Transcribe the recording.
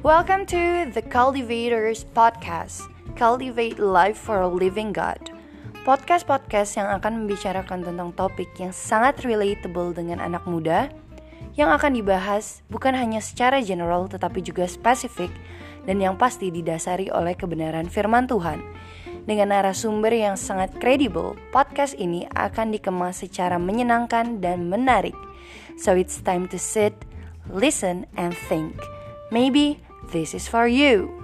Welcome to the Cultivators Podcast. Cultivate life for a living God. Podcast-podcast yang akan membicarakan tentang topik yang sangat relatable dengan anak muda yang akan dibahas bukan hanya secara general tetapi juga spesifik dan yang pasti didasari oleh kebenaran firman Tuhan. Dengan narasumber yang sangat kredibel, podcast ini akan dikemas secara menyenangkan dan menarik. So it's time to sit, listen, and think. Maybe this is for you.